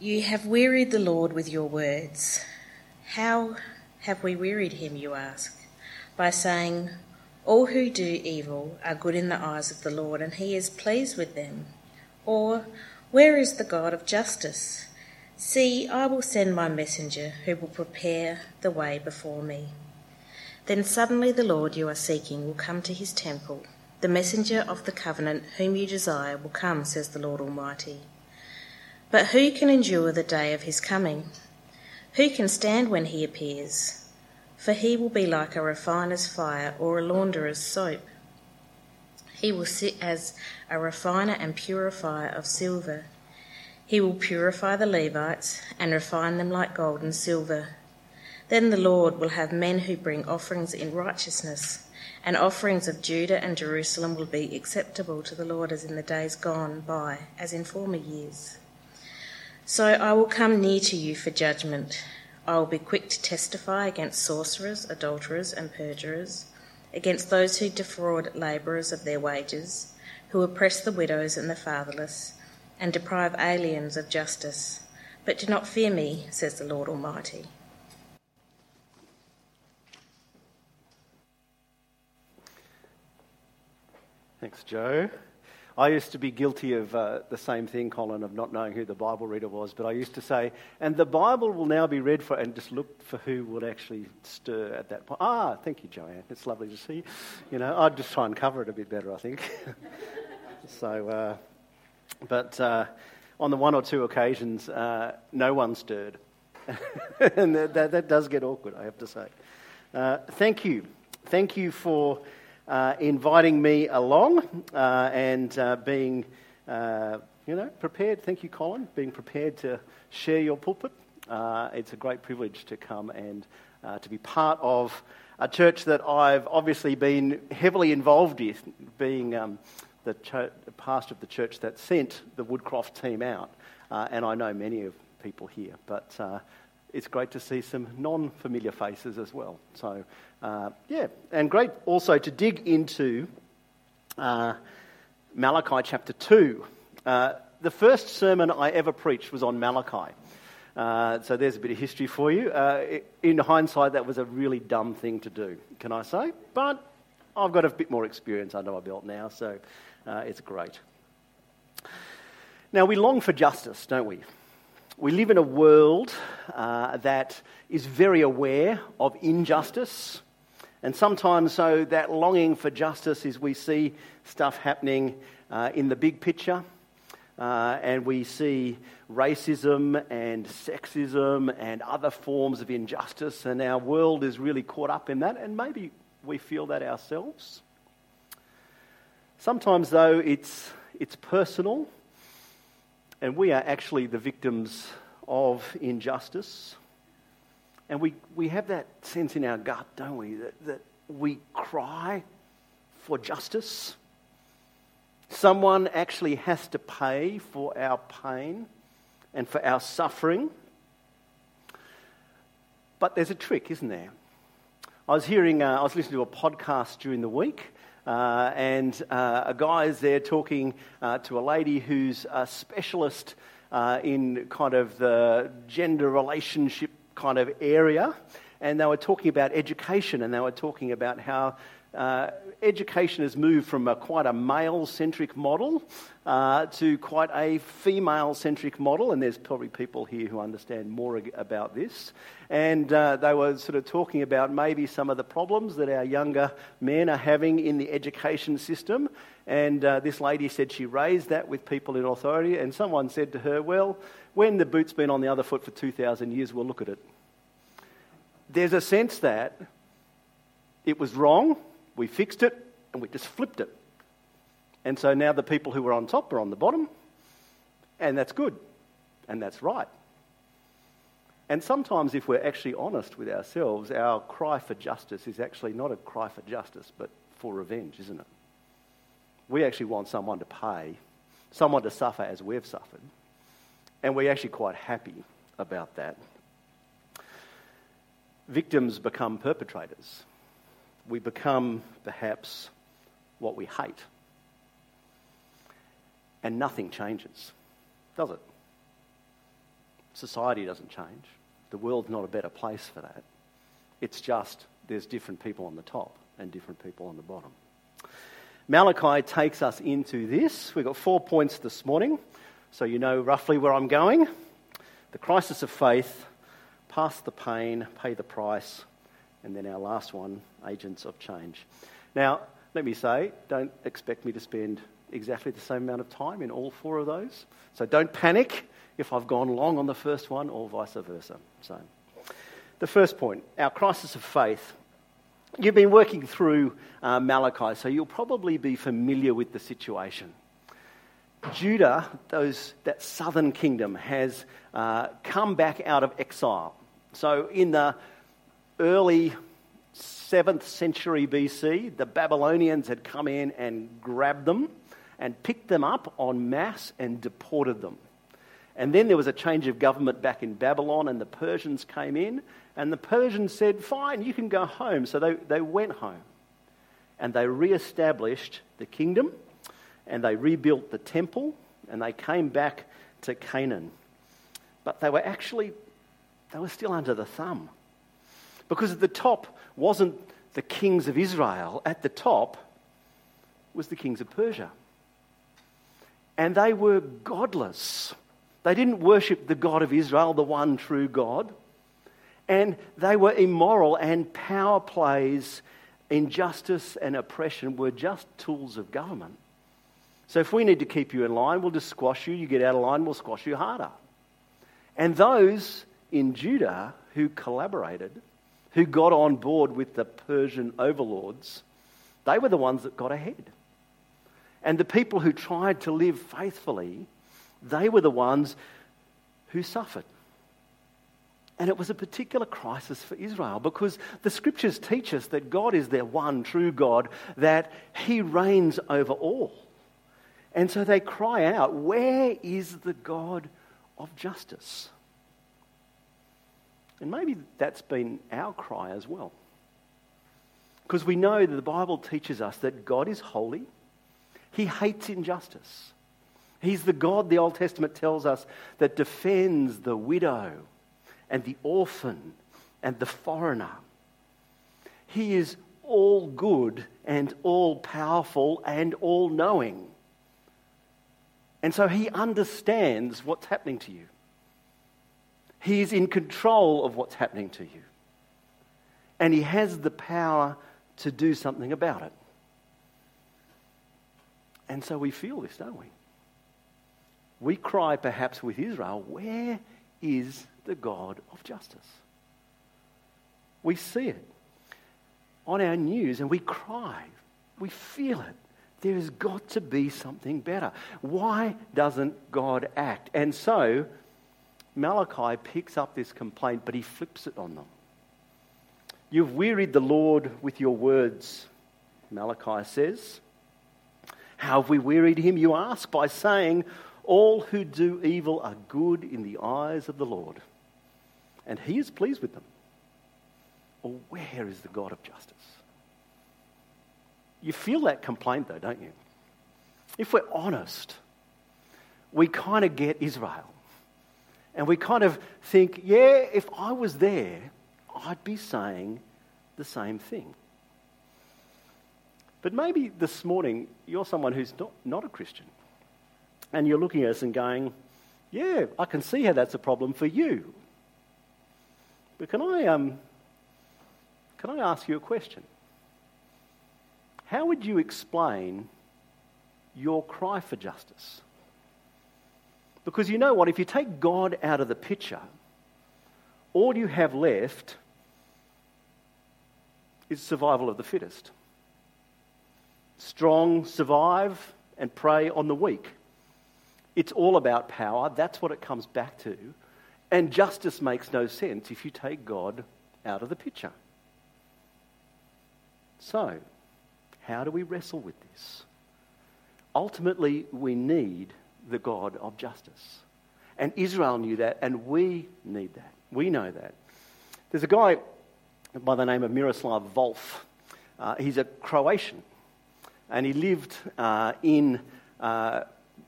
You have wearied the Lord with your words. How have we wearied him, you ask? By saying, All who do evil are good in the eyes of the Lord, and he is pleased with them. Or, Where is the God of justice? See, I will send my messenger who will prepare the way before me. Then suddenly the Lord you are seeking will come to his temple. The messenger of the covenant whom you desire will come, says the Lord Almighty. But who can endure the day of his coming? Who can stand when he appears? For he will be like a refiner's fire or a launderer's soap. He will sit as a refiner and purifier of silver. He will purify the Levites and refine them like gold and silver. Then the Lord will have men who bring offerings in righteousness, and offerings of Judah and Jerusalem will be acceptable to the Lord as in the days gone by, as in former years. So I will come near to you for judgment. I will be quick to testify against sorcerers, adulterers, and perjurers, against those who defraud labourers of their wages, who oppress the widows and the fatherless, and deprive aliens of justice. But do not fear me, says the Lord Almighty. Thanks, Joe. I used to be guilty of uh, the same thing, Colin, of not knowing who the Bible reader was, but I used to say, and the Bible will now be read for, and just look for who would actually stir at that point. Ah, thank you, Joanne. It's lovely to see you. You know, I'd just try and cover it a bit better, I think. so, uh, but uh, on the one or two occasions, uh, no one stirred. and that, that, that, does get awkward, I have to say. Uh, thank you. Thank you for uh, inviting me along uh, and uh, being, uh, you know, prepared. Thank you, Colin, being prepared to share your pulpit. Uh, it's a great privilege to come and uh, to be part of a church that I've obviously been heavily involved with, being um, the ch- pastor of the church that sent the Woodcroft team out. and I know many of people here, but it's great to see some non familiar faces as well. So, uh, yeah, and great also to dig into uh, Malachi chapter 2. Uh, the first sermon I ever preached was on Malachi. Uh, so there's a bit of history for you. Uh, in hindsight, that was a really dumb thing to do, can I say? But I've got a bit more experience under my belt now, so uh, it's great. Now, we long for justice, don't we? We live in a world uh, that is very aware of injustice. And sometimes, so that longing for justice is we see stuff happening uh, in the big picture. Uh, and we see racism and sexism and other forms of injustice, and our world is really caught up in that, and maybe we feel that ourselves. Sometimes, though, it's, it's personal and we are actually the victims of injustice. And we, we have that sense in our gut, don't we, that, that we cry for justice. Someone actually has to pay for our pain and for our suffering. But there's a trick, isn't there? I was hearing, uh, I was listening to a podcast during the week uh, and uh, a guy is there talking uh, to a lady who's a specialist uh, in kind of the gender relationship kind of area. And they were talking about education and they were talking about how uh, education has moved from a, quite a male centric model uh, to quite a female centric model, and there's probably people here who understand more about this. And uh, they were sort of talking about maybe some of the problems that our younger men are having in the education system. And uh, this lady said she raised that with people in authority, and someone said to her, Well, when the boot's been on the other foot for 2,000 years, we'll look at it. There's a sense that it was wrong, we fixed it, and we just flipped it. And so now the people who were on top are on the bottom, and that's good, and that's right. And sometimes, if we're actually honest with ourselves, our cry for justice is actually not a cry for justice, but for revenge, isn't it? We actually want someone to pay, someone to suffer as we've suffered, and we're actually quite happy about that. Victims become perpetrators we become perhaps what we hate. And nothing changes, does it? Society doesn't change. The world's not a better place for that. It's just there's different people on the top and different people on the bottom. Malachi takes us into this. We've got four points this morning, so you know roughly where I'm going. The crisis of faith, pass the pain, pay the price, and then our last one, agents of change. Now, let me say, don't expect me to spend exactly the same amount of time in all four of those. So don't panic if I've gone long on the first one or vice versa. So, the first point, our crisis of faith. You've been working through uh, Malachi, so you'll probably be familiar with the situation. Judah, those, that southern kingdom, has uh, come back out of exile. So, in the early 7th century BC, the Babylonians had come in and grabbed them and picked them up en masse and deported them. And then there was a change of government back in Babylon, and the Persians came in, and the Persians said, Fine, you can go home. So they, they went home. And they re established the kingdom, and they rebuilt the temple, and they came back to Canaan. But they were actually, they were still under the thumb. Because at the top wasn't the kings of Israel, at the top was the kings of Persia. And they were godless. They didn't worship the God of Israel, the one true God. And they were immoral, and power plays, injustice, and oppression were just tools of government. So if we need to keep you in line, we'll just squash you. You get out of line, we'll squash you harder. And those in Judah who collaborated, who got on board with the Persian overlords, they were the ones that got ahead. And the people who tried to live faithfully they were the ones who suffered. And it was a particular crisis for Israel because the scriptures teach us that God is their one true God, that He reigns over all. And so they cry out, Where is the God of justice? And maybe that's been our cry as well. Because we know that the Bible teaches us that God is holy, He hates injustice. He's the God, the Old Testament tells us, that defends the widow and the orphan and the foreigner. He is all good and all powerful and all knowing. And so he understands what's happening to you. He is in control of what's happening to you. And he has the power to do something about it. And so we feel this, don't we? we cry perhaps with Israel, where is the God of justice? We see it on our news and we cry. We feel it. There has got to be something better. Why doesn't God act? And so Malachi picks up this complaint, but he flips it on them. You've wearied the Lord with your words, Malachi says. How have we wearied him, you ask, by saying, all who do evil are good in the eyes of the Lord, and he is pleased with them. Or where is the God of justice? You feel that complaint, though, don't you? If we're honest, we kind of get Israel. And we kind of think, yeah, if I was there, I'd be saying the same thing. But maybe this morning you're someone who's not, not a Christian. And you're looking at us and going, yeah, I can see how that's a problem for you. But can I, um, can I ask you a question? How would you explain your cry for justice? Because you know what? If you take God out of the picture, all you have left is survival of the fittest. Strong survive and prey on the weak. It's all about power. That's what it comes back to. And justice makes no sense if you take God out of the picture. So, how do we wrestle with this? Ultimately, we need the God of justice. And Israel knew that, and we need that. We know that. There's a guy by the name of Miroslav Volf. Uh, he's a Croatian, and he lived uh, in uh,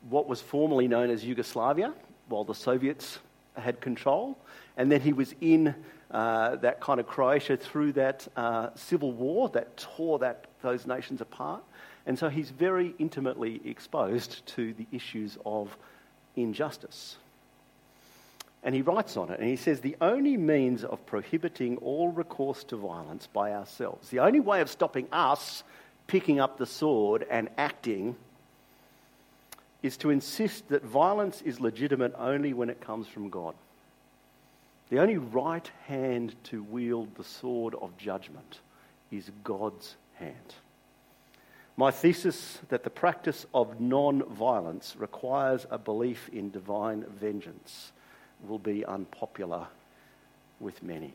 what was formerly known as Yugoslavia, while the Soviets had control, and then he was in uh, that kind of Croatia through that uh, civil war that tore that, those nations apart. And so he's very intimately exposed to the issues of injustice. And he writes on it, and he says, The only means of prohibiting all recourse to violence by ourselves, the only way of stopping us picking up the sword and acting, is to insist that violence is legitimate only when it comes from God. The only right hand to wield the sword of judgment is God's hand. My thesis that the practice of non violence requires a belief in divine vengeance will be unpopular with many.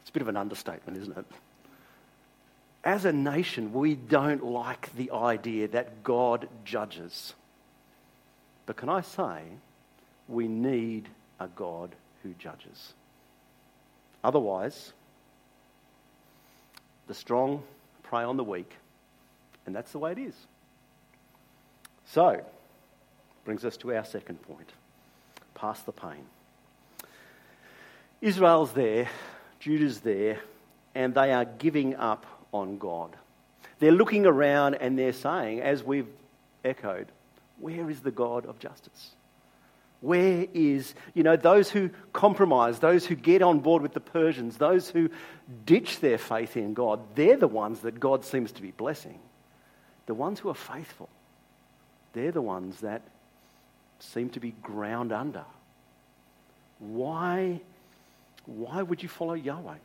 It's a bit of an understatement, isn't it? As a nation, we don't like the idea that God judges. But can I say, we need a God who judges. Otherwise, the strong prey on the weak, and that's the way it is. So, brings us to our second point past the pain. Israel's there, Judah's there, and they are giving up on God. They're looking around and they're saying, as we've echoed, where is the God of justice? Where is, you know, those who compromise, those who get on board with the Persians, those who ditch their faith in God, they're the ones that God seems to be blessing. The ones who are faithful, they're the ones that seem to be ground under. Why why would you follow Yahweh?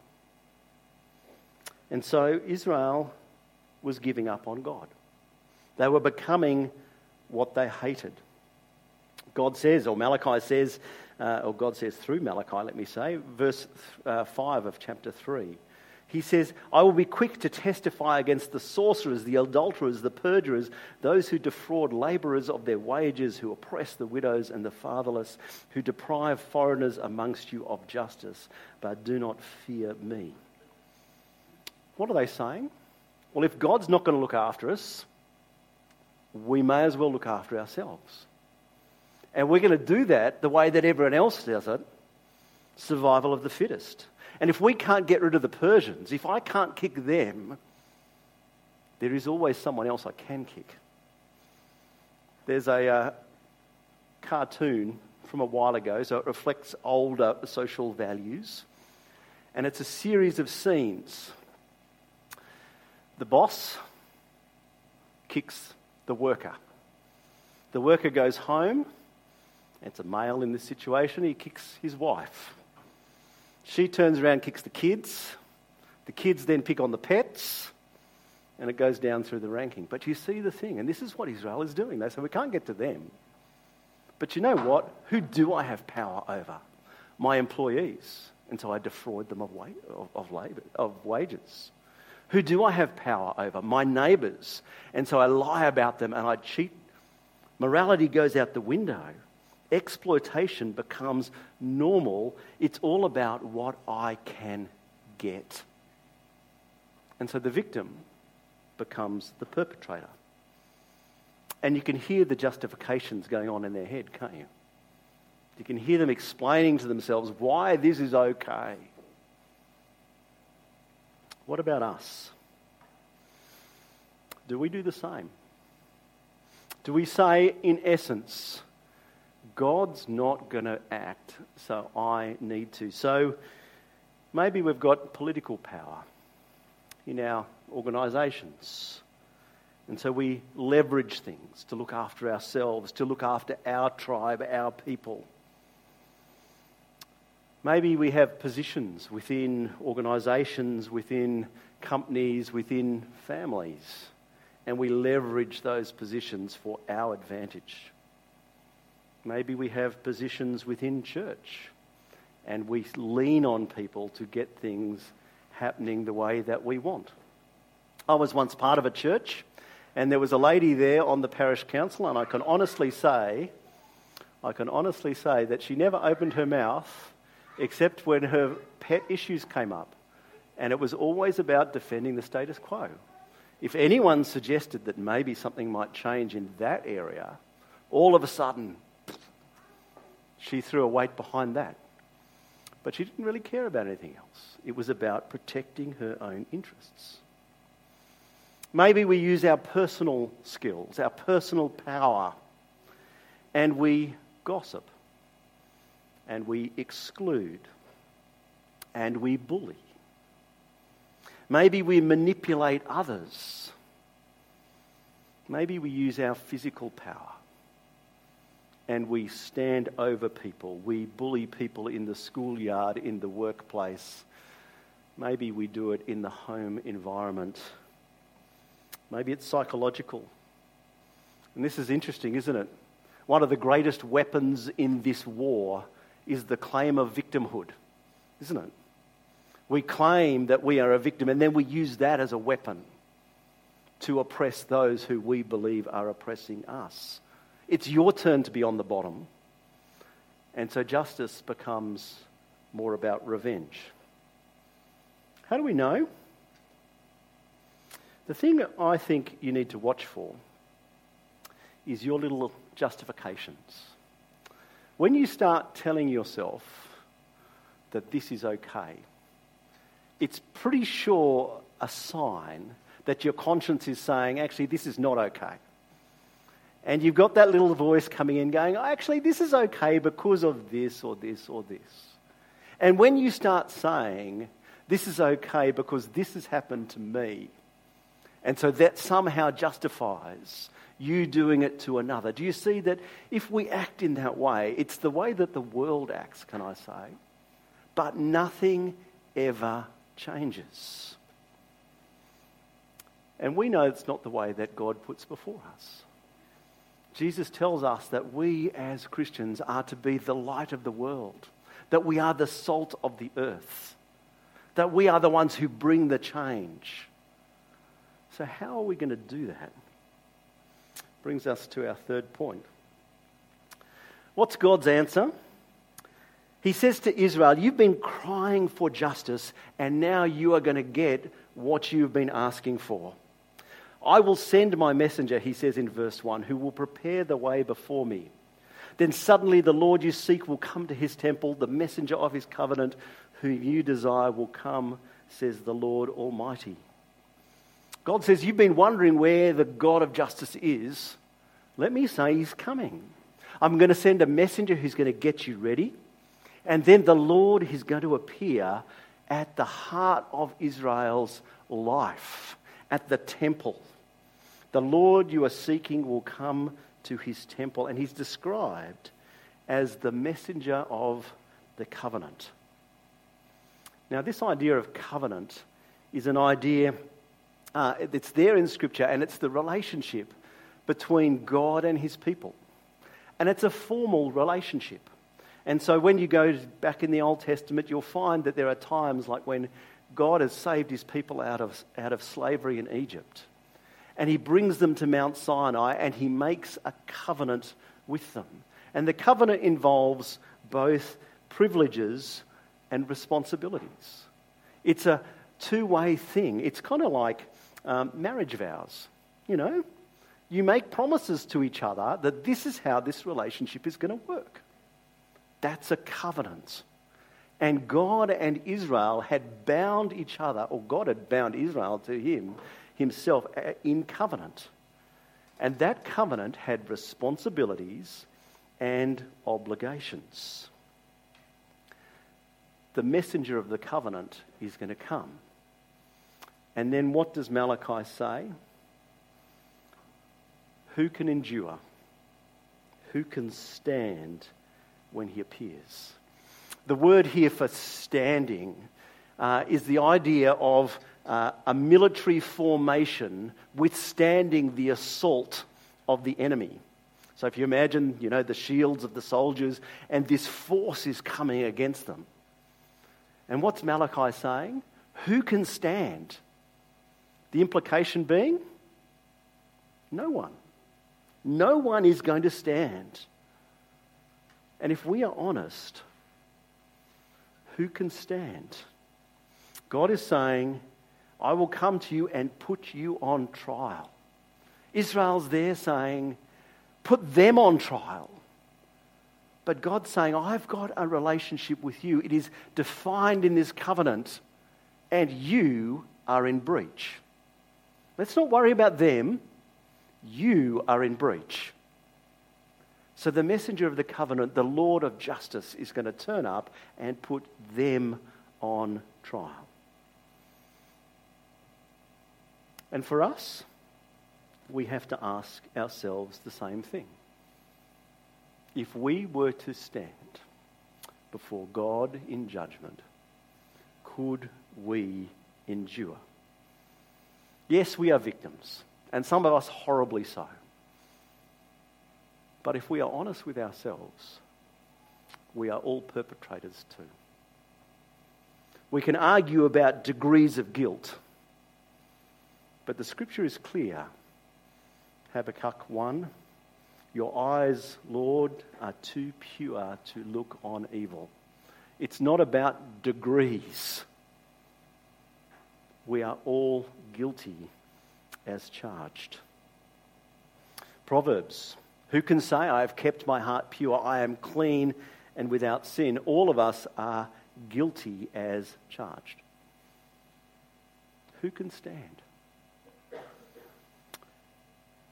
And so Israel was giving up on God. They were becoming what they hated. God says, or Malachi says, uh, or God says through Malachi, let me say, verse uh, 5 of chapter 3 he says, I will be quick to testify against the sorcerers, the adulterers, the perjurers, those who defraud labourers of their wages, who oppress the widows and the fatherless, who deprive foreigners amongst you of justice, but do not fear me. What are they saying? Well, if God's not going to look after us, we may as well look after ourselves. And we're going to do that the way that everyone else does it survival of the fittest. And if we can't get rid of the Persians, if I can't kick them, there is always someone else I can kick. There's a uh, cartoon from a while ago, so it reflects older social values. And it's a series of scenes. The boss kicks the worker. The worker goes home. It's a male in this situation. He kicks his wife. She turns around, kicks the kids. The kids then pick on the pets, and it goes down through the ranking. But you see the thing, and this is what Israel is doing. They say, we can't get to them. But you know what? Who do I have power over? My employees. And so I defraud them of, wa- of, of, labor, of wages. Who do I have power over? My neighbours. And so I lie about them and I cheat. Morality goes out the window exploitation becomes normal. It's all about what I can get. And so the victim becomes the perpetrator. And you can hear the justifications going on in their head, can't you? You can hear them explaining to themselves why this is okay. What about us? Do we do the same? Do we say, in essence, God's not going to act, so I need to. So maybe we've got political power in our organisations. And so we leverage things to look after ourselves, to look after our tribe, our people. Maybe we have positions within organisations, within companies, within families, and we leverage those positions for our advantage. Maybe we have positions within church and we lean on people to get things happening the way that we want. I was once part of a church and there was a lady there on the parish council, and I can honestly say, I can honestly say that she never opened her mouth except when her pet issues came up. And it was always about defending the status quo. If anyone suggested that maybe something might change in that area, all of a sudden She threw a weight behind that. But she didn't really care about anything else. It was about protecting her own interests. Maybe we use our personal skills, our personal power, and we gossip, and we exclude, and we bully. Maybe we manipulate others. Maybe we use our physical power and we stand over people. We bully people in the schoolyard, in the workplace. Maybe we do it in the home environment. Maybe it's psychological. And this is interesting, isn't it? One of the greatest weapons in this war is the claim of victimhood, isn't it? We claim that we are a victim and then we use that as a weapon to oppress those who we believe are oppressing us. It's your turn to be on the bottom. And so justice becomes more about revenge. How do we know? The thing I think you need to watch for is your little justifications. When you start telling yourself that this is okay, it's pretty sure a sign that your conscience is saying, actually, this is not okay. And you've got that little voice coming in going, oh, actually, this is okay because of this or this or this. And when you start saying, this is okay because this has happened to me, and so that somehow justifies you doing it to another. Do you see that if we act in that way, it's the way that the world acts, can I say? But nothing ever changes. And we know it's not the way that God puts before us. Jesus tells us that we as Christians are to be the light of the world, that we are the salt of the earth, that we are the ones who bring the change. So, how are we going to do that? Brings us to our third point. What's God's answer? He says to Israel, You've been crying for justice, and now you are going to get what you've been asking for. I will send my messenger, he says in verse 1, who will prepare the way before me. Then suddenly the Lord you seek will come to his temple, the messenger of his covenant, whom you desire will come, says the Lord Almighty. God says, You've been wondering where the God of justice is. Let me say, He's coming. I'm going to send a messenger who's going to get you ready. And then the Lord is going to appear at the heart of Israel's life, at the temple. The Lord you are seeking will come to his temple, and he's described as the messenger of the covenant. Now, this idea of covenant is an idea uh, that's there in Scripture, and it's the relationship between God and his people. And it's a formal relationship. And so when you go back in the Old Testament, you'll find that there are times like when God has saved his people out of, out of slavery in Egypt. And he brings them to Mount Sinai and he makes a covenant with them. And the covenant involves both privileges and responsibilities. It's a two way thing. It's kind of like um, marriage vows. You know, you make promises to each other that this is how this relationship is going to work. That's a covenant. And God and Israel had bound each other, or God had bound Israel to him, himself, uh, in covenant. And that covenant had responsibilities and obligations. The messenger of the covenant is going to come. And then what does Malachi say? Who can endure? Who can stand when he appears. The word here for standing uh, is the idea of uh, a military formation withstanding the assault of the enemy. So if you imagine, you know, the shields of the soldiers and this force is coming against them. And what's Malachi saying? Who can stand? The implication being no one. No one is going to stand. And if we are honest, who can stand? God is saying, I will come to you and put you on trial. Israel's there saying, put them on trial But God's saying, I've got a relationship with you. It is defined in this covenant, and you are in breach. Let's not worry about them. You are in breach. So the messenger of the covenant, the Lord of justice, is going to turn up and put them on trial. And for us, we have to ask ourselves the same thing. If we were to stand before God in judgment, could we endure? Yes, we are victims, and some of us horribly so. But if we are honest with ourselves, we are all perpetrators too. We can argue about degrees of guilt, but the scripture is clear. Habakkuk 1 Your eyes, Lord, are too pure to look on evil. It's not about degrees. We are all guilty as charged. Proverbs Who can say, I have kept my heart pure, I am clean and without sin? All of us are guilty as charged. Who can stand?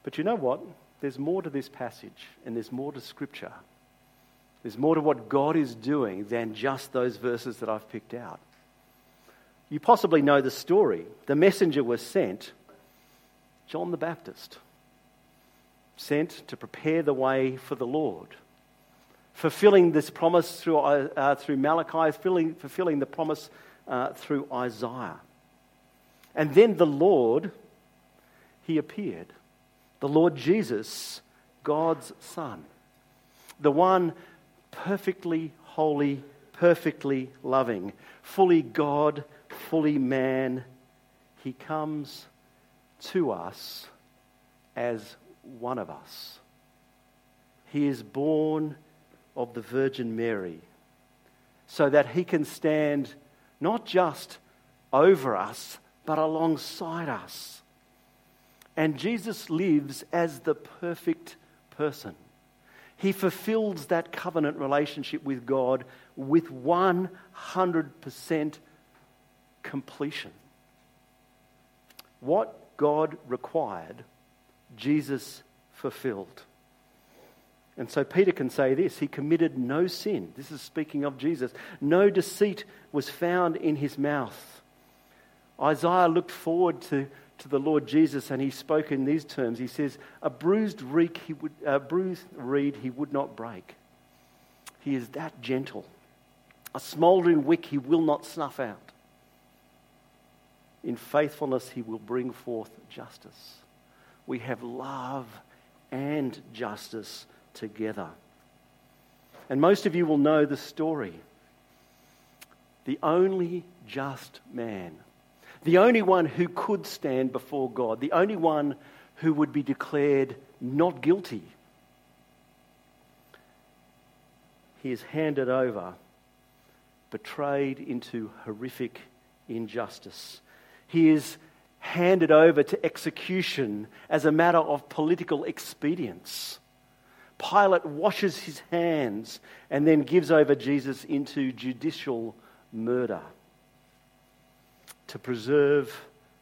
But you know what? There's more to this passage, and there's more to Scripture. There's more to what God is doing than just those verses that I've picked out. You possibly know the story. The messenger was sent, John the Baptist, sent to prepare the way for the Lord fulfilling this promise through, uh, through Malachi, fulfilling, fulfilling the promise uh, through Isaiah. And then the Lord, he appeared. The Lord Jesus, God's Son. The one perfectly holy, perfectly loving, fully God, fully man. He comes to us as one of us. He is born of the Virgin Mary so that he can stand not just over us, but alongside us. And Jesus lives as the perfect person. He fulfills that covenant relationship with God with 100% completion. What God required, Jesus fulfilled. And so Peter can say this He committed no sin. This is speaking of Jesus. No deceit was found in his mouth. Isaiah looked forward to, to the Lord Jesus and he spoke in these terms. He says, A bruised reed he would, a bruised reed he would not break. He is that gentle. A smouldering wick he will not snuff out. In faithfulness he will bring forth justice. We have love and justice together. And most of you will know the story. The only just man, the only one who could stand before God, the only one who would be declared not guilty. He is handed over, betrayed into horrific injustice. He is handed over to execution as a matter of political expedience. Pilate washes his hands and then gives over Jesus into judicial murder to preserve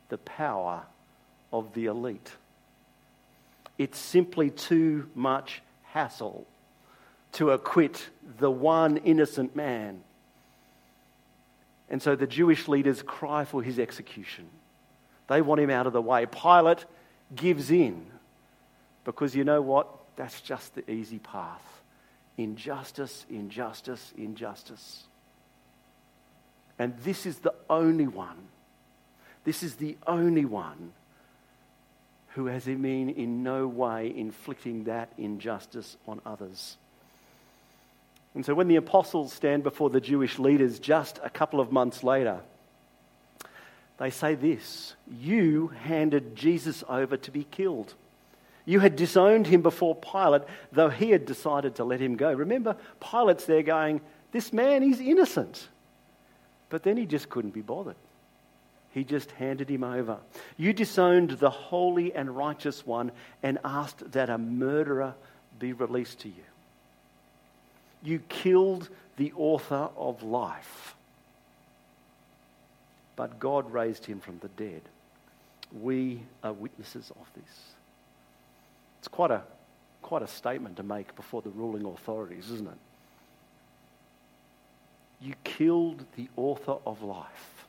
the power of the elite. It's simply too much hassle to acquit the one innocent man. And so the Jewish leaders cry for his execution. They want him out of the way. Pilate gives in because you know what? That's just the easy path. Injustice, injustice, injustice. And this is the only one, this is the only one who has been in no way inflicting that injustice on others. And so when the apostles stand before the Jewish leaders just a couple of months later, they say this You handed Jesus over to be killed. You had disowned him before Pilate, though he had decided to let him go. Remember, Pilate's there going, This man, he's innocent. But then he just couldn't be bothered. He just handed him over. You disowned the holy and righteous one and asked that a murderer be released to you. You killed the author of life. But God raised him from the dead. We are witnesses of this. It's quite a, quite a statement to make before the ruling authorities, isn't it? You killed the author of life,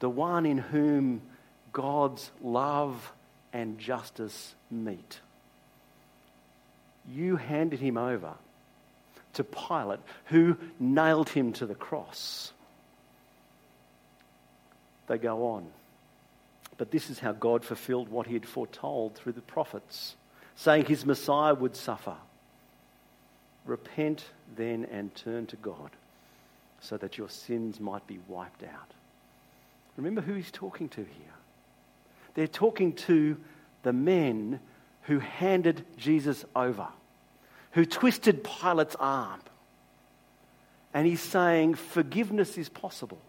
the one in whom God's love and justice meet. You handed him over to Pilate, who nailed him to the cross. They go on. But this is how God fulfilled what he had foretold through the prophets, saying his Messiah would suffer. Repent then and turn to God so that your sins might be wiped out. Remember who he's talking to here. They're talking to the men who handed Jesus over, who twisted Pilate's arm. And he's saying, Forgiveness is possible.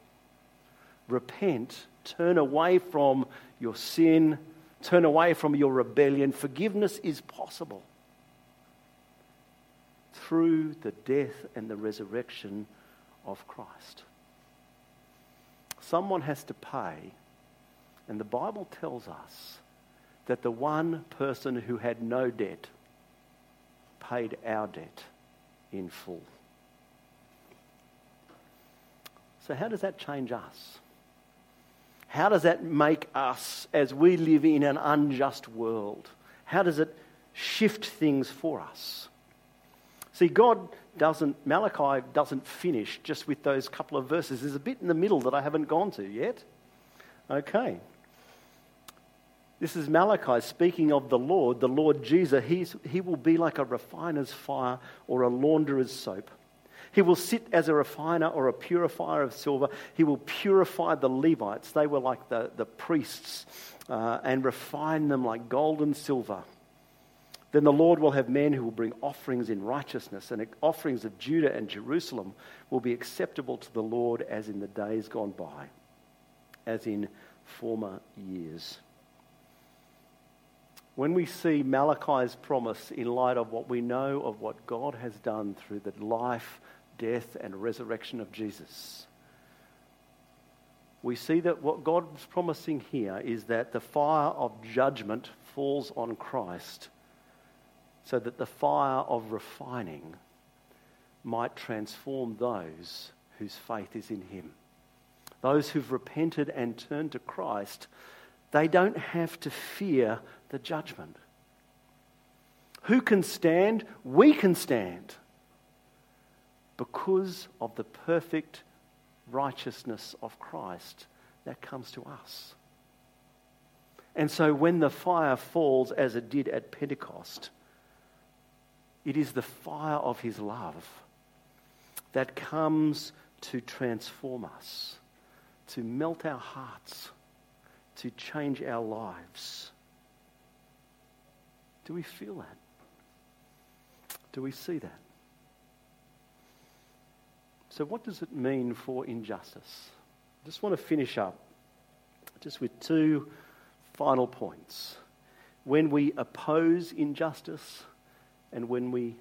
Repent, turn away from your sin, turn away from your rebellion. Forgiveness is possible through the death and the resurrection of Christ. Someone has to pay, and the Bible tells us that the one person who had no debt paid our debt in full. So, how does that change us? How does that make us, as we live in an unjust world, how does it shift things for us? See, God doesn't, Malachi doesn't finish just with those couple of verses. There's a bit in the middle that I haven't gone to yet. Okay. This is Malachi speaking of the Lord, the Lord Jesus. He's, he will be like a refiner's fire or a launderer's soap. He will sit as a refiner or a purifier of silver. He will purify the Levites. They were like the, the priests uh, and refine them like gold and silver. Then the Lord will have men who will bring offerings in righteousness, and offerings of Judah and Jerusalem will be acceptable to the Lord as in the days gone by, as in former years. When we see Malachi's promise in light of what we know of what God has done through the life, death, and resurrection of Jesus, we see that what God's promising here is that the fire of judgment falls on Christ so that the fire of refining might transform those whose faith is in Him. Those who've repented and turned to Christ, they don't have to fear the judgment. Who can stand? We can stand because of the perfect righteousness of Christ that comes to us. And so when the fire falls, as it did at Pentecost, it is the fire of his love that comes to transform us, to melt our hearts, to change our lives. Do we feel that? Do we see that? So, what does it mean for injustice? I just want to finish up just with two final points. When we oppose injustice, and when we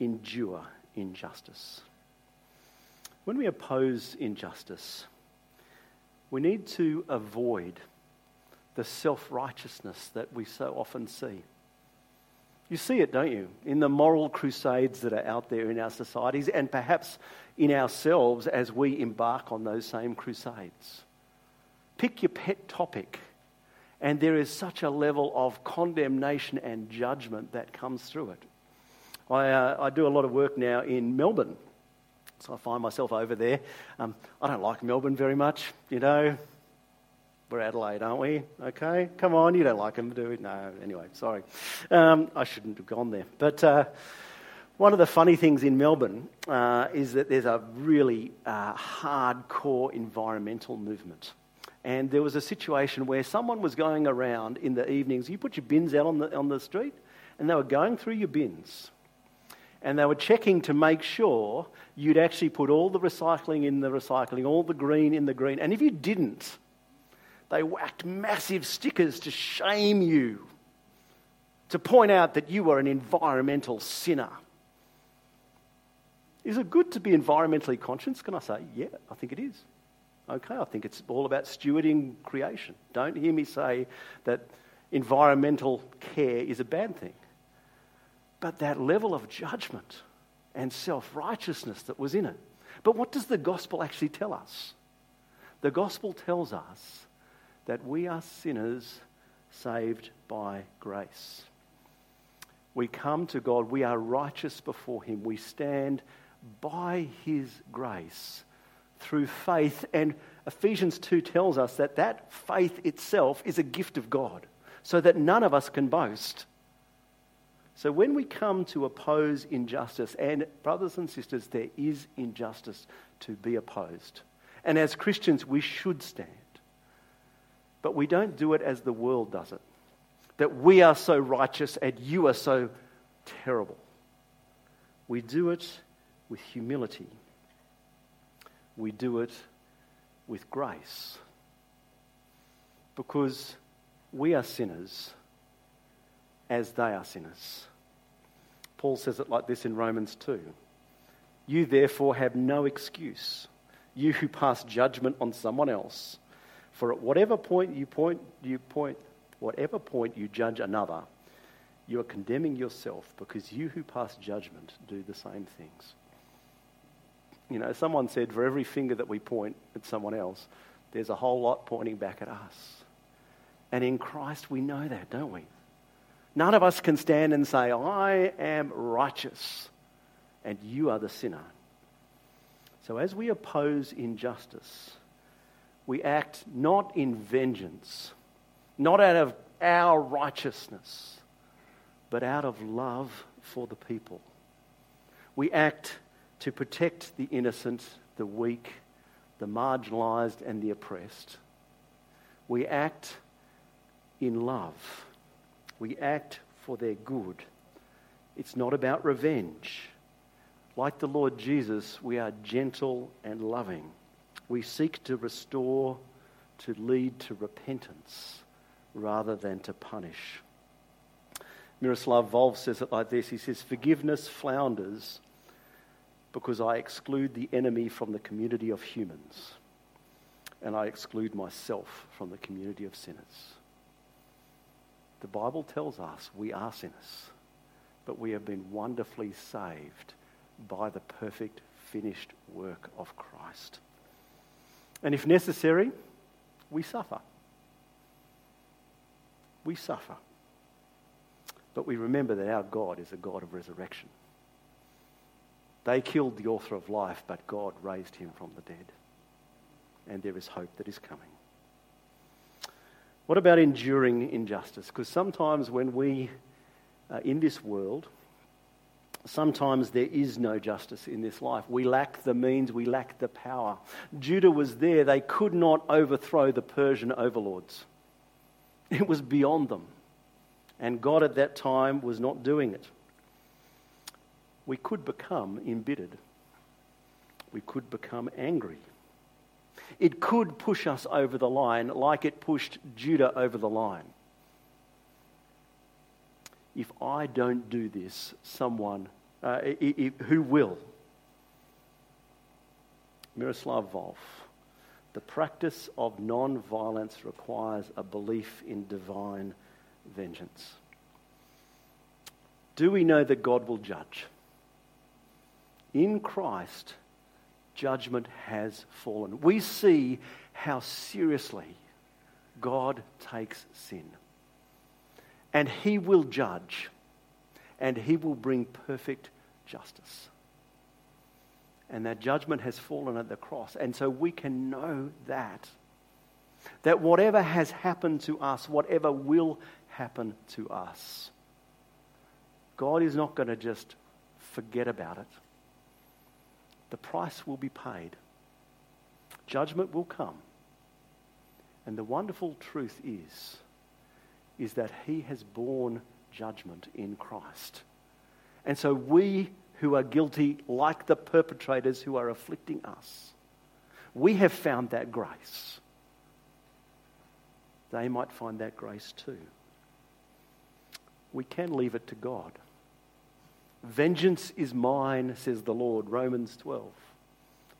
endure injustice. When we oppose injustice, we need to avoid the self righteousness that we so often see. You see it, don't you, in the moral crusades that are out there in our societies and perhaps in ourselves as we embark on those same crusades. Pick your pet topic, and there is such a level of condemnation and judgment that comes through it. I, uh, I do a lot of work now in Melbourne. So I find myself over there. Um, I don't like Melbourne very much, you know. We're Adelaide, aren't we? Okay, come on, you don't like them, do we? No, anyway, sorry. Um, I shouldn't have gone there. But uh, one of the funny things in Melbourne uh, is that there's a really uh, hardcore environmental movement. And there was a situation where someone was going around in the evenings. You put your bins out on the, on the street, and they were going through your bins and they were checking to make sure you'd actually put all the recycling in the recycling, all the green in the green. And if you didn't, they whacked massive stickers to shame you, to point out that you were an environmental sinner. Is it good to be environmentally conscious? Can I say, yeah, I think it is. Okay, I think it's all about stewarding creation. Don't hear me say that environmental care is a bad thing. But that level of judgment and self righteousness that was in it. But what does the gospel actually tell us? The gospel tells us that we are sinners saved by grace. We come to God, we are righteous before Him, we stand by His grace through faith. And Ephesians 2 tells us that that faith itself is a gift of God, so that none of us can boast. So when we come to oppose injustice, and brothers and sisters, there is injustice to be opposed. And as Christians, we should stand. But we don't do it as the world does it. That we are so righteous and you are so terrible. We do it with humility. We do it with grace. Because we are sinners as they are sinners. Paul says it like this in Romans 2. You therefore have no excuse, you who pass judgment on someone else. For at whatever point you point, you point, whatever point you judge another, you are condemning yourself because you who pass judgment do the same things. You know, someone said for every finger that we point at someone else, there's a whole lot pointing back at us. And in Christ, we know that, don't we? None of us can stand and say, I am righteous and you are the sinner. So as we oppose injustice, we act not in vengeance, not out of our righteousness, but out of love for the people. We act to protect the innocent, the weak, the marginalized, and the oppressed. We act in love we act for their good. It's not about revenge. Like the Lord Jesus, we are gentle and loving. We seek to restore, to lead to repentance rather than to punish. Miroslav Volf says it like this He says, Forgiveness flounders because I exclude the enemy from the community of humans and I exclude myself from the community of sinners. The Bible tells us we are sinners, but we have been wonderfully saved by the perfect, finished work of Christ. And if necessary, we suffer. We suffer. But we remember that our God is a God of resurrection. They killed the author of life, but God raised him from the dead. And there is hope that is coming. What about enduring injustice? Because sometimes when we are in this world, sometimes there is no justice in this life. We lack the means, we lack the power. Judah was there, they could not overthrow the Persian overlords, it was beyond them. And God at that time was not doing it. We could become embittered, we could become angry it could push us over the line like it pushed Judah over the line. If I don't do this, someone, uh, who will? Miroslav Volf. The practice of non violence requires a belief in divine vengeance. Do we know that God will judge? In Christ, judgment has fallen. We see how seriously God takes sin. And He will judge, and He will bring perfect justice. And that judgment has fallen at the cross. And so we can know that. That whatever has happened to us, whatever will happen to us, God is not going to just forget about it the price will be paid. Judgment will come. And the wonderful truth is, is that he has borne judgment in Christ. And so we who are guilty, like the perpetrators who are afflicting us, we have found that grace. They might find that grace too. We can leave it to God. Vengeance is mine, says the Lord. Romans 12.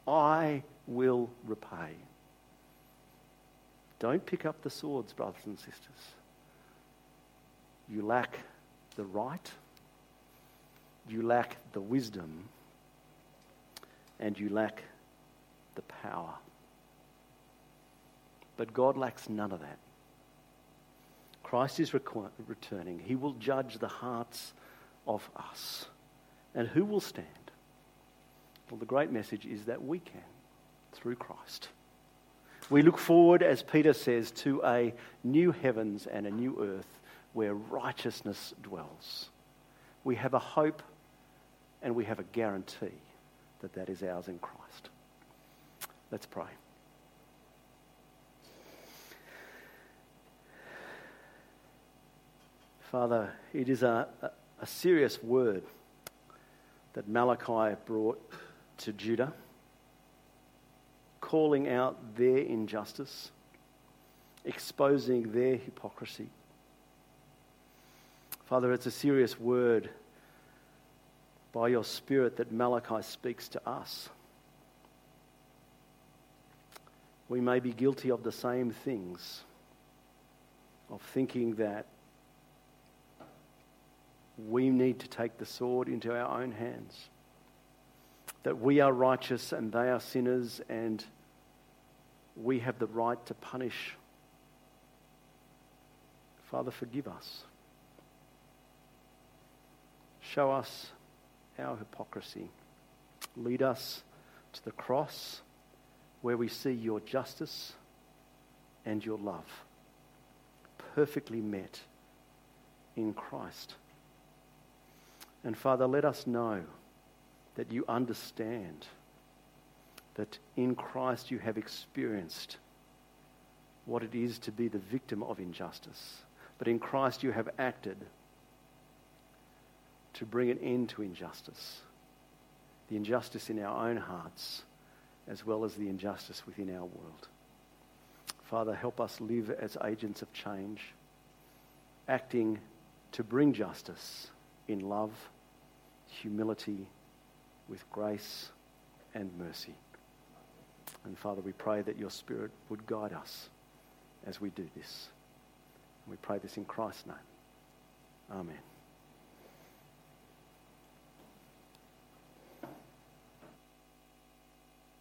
I will repay. Don't pick up the swords, brothers and sisters. You lack the right, you lack the wisdom, and you lack the power. But God lacks none of that. Christ is returning. He will judge the hearts of us. And who will stand? Well, the great message is that we can through Christ. We look forward, as Peter says, to a new heavens and a new earth where righteousness dwells. We have a hope and we have a guarantee that that is ours in Christ. Let's pray. Father, it is a, a, serious word that Malachi brought to Judah, calling out their injustice, exposing their hypocrisy. Father, it's a serious word by your Spirit that Malachi speaks to us. We may be guilty of the same things, of thinking that we need to take the sword into our own hands. That we are righteous and they are sinners, and we have the right to punish. Father, forgive us. Show us our hypocrisy. Lead us to the cross where we see your justice and your love perfectly met in Christ. And Father, let us know that you understand that in Christ you have experienced what it is to be the victim of injustice. But in Christ you have acted to bring an end to injustice. The injustice in our own hearts, as well as the injustice within our world. Father, help us live as agents of change, acting to bring justice in love, humility, with grace and mercy. And Father, we pray that your Spirit would guide us as we do this. We pray this in Christ's name. Amen.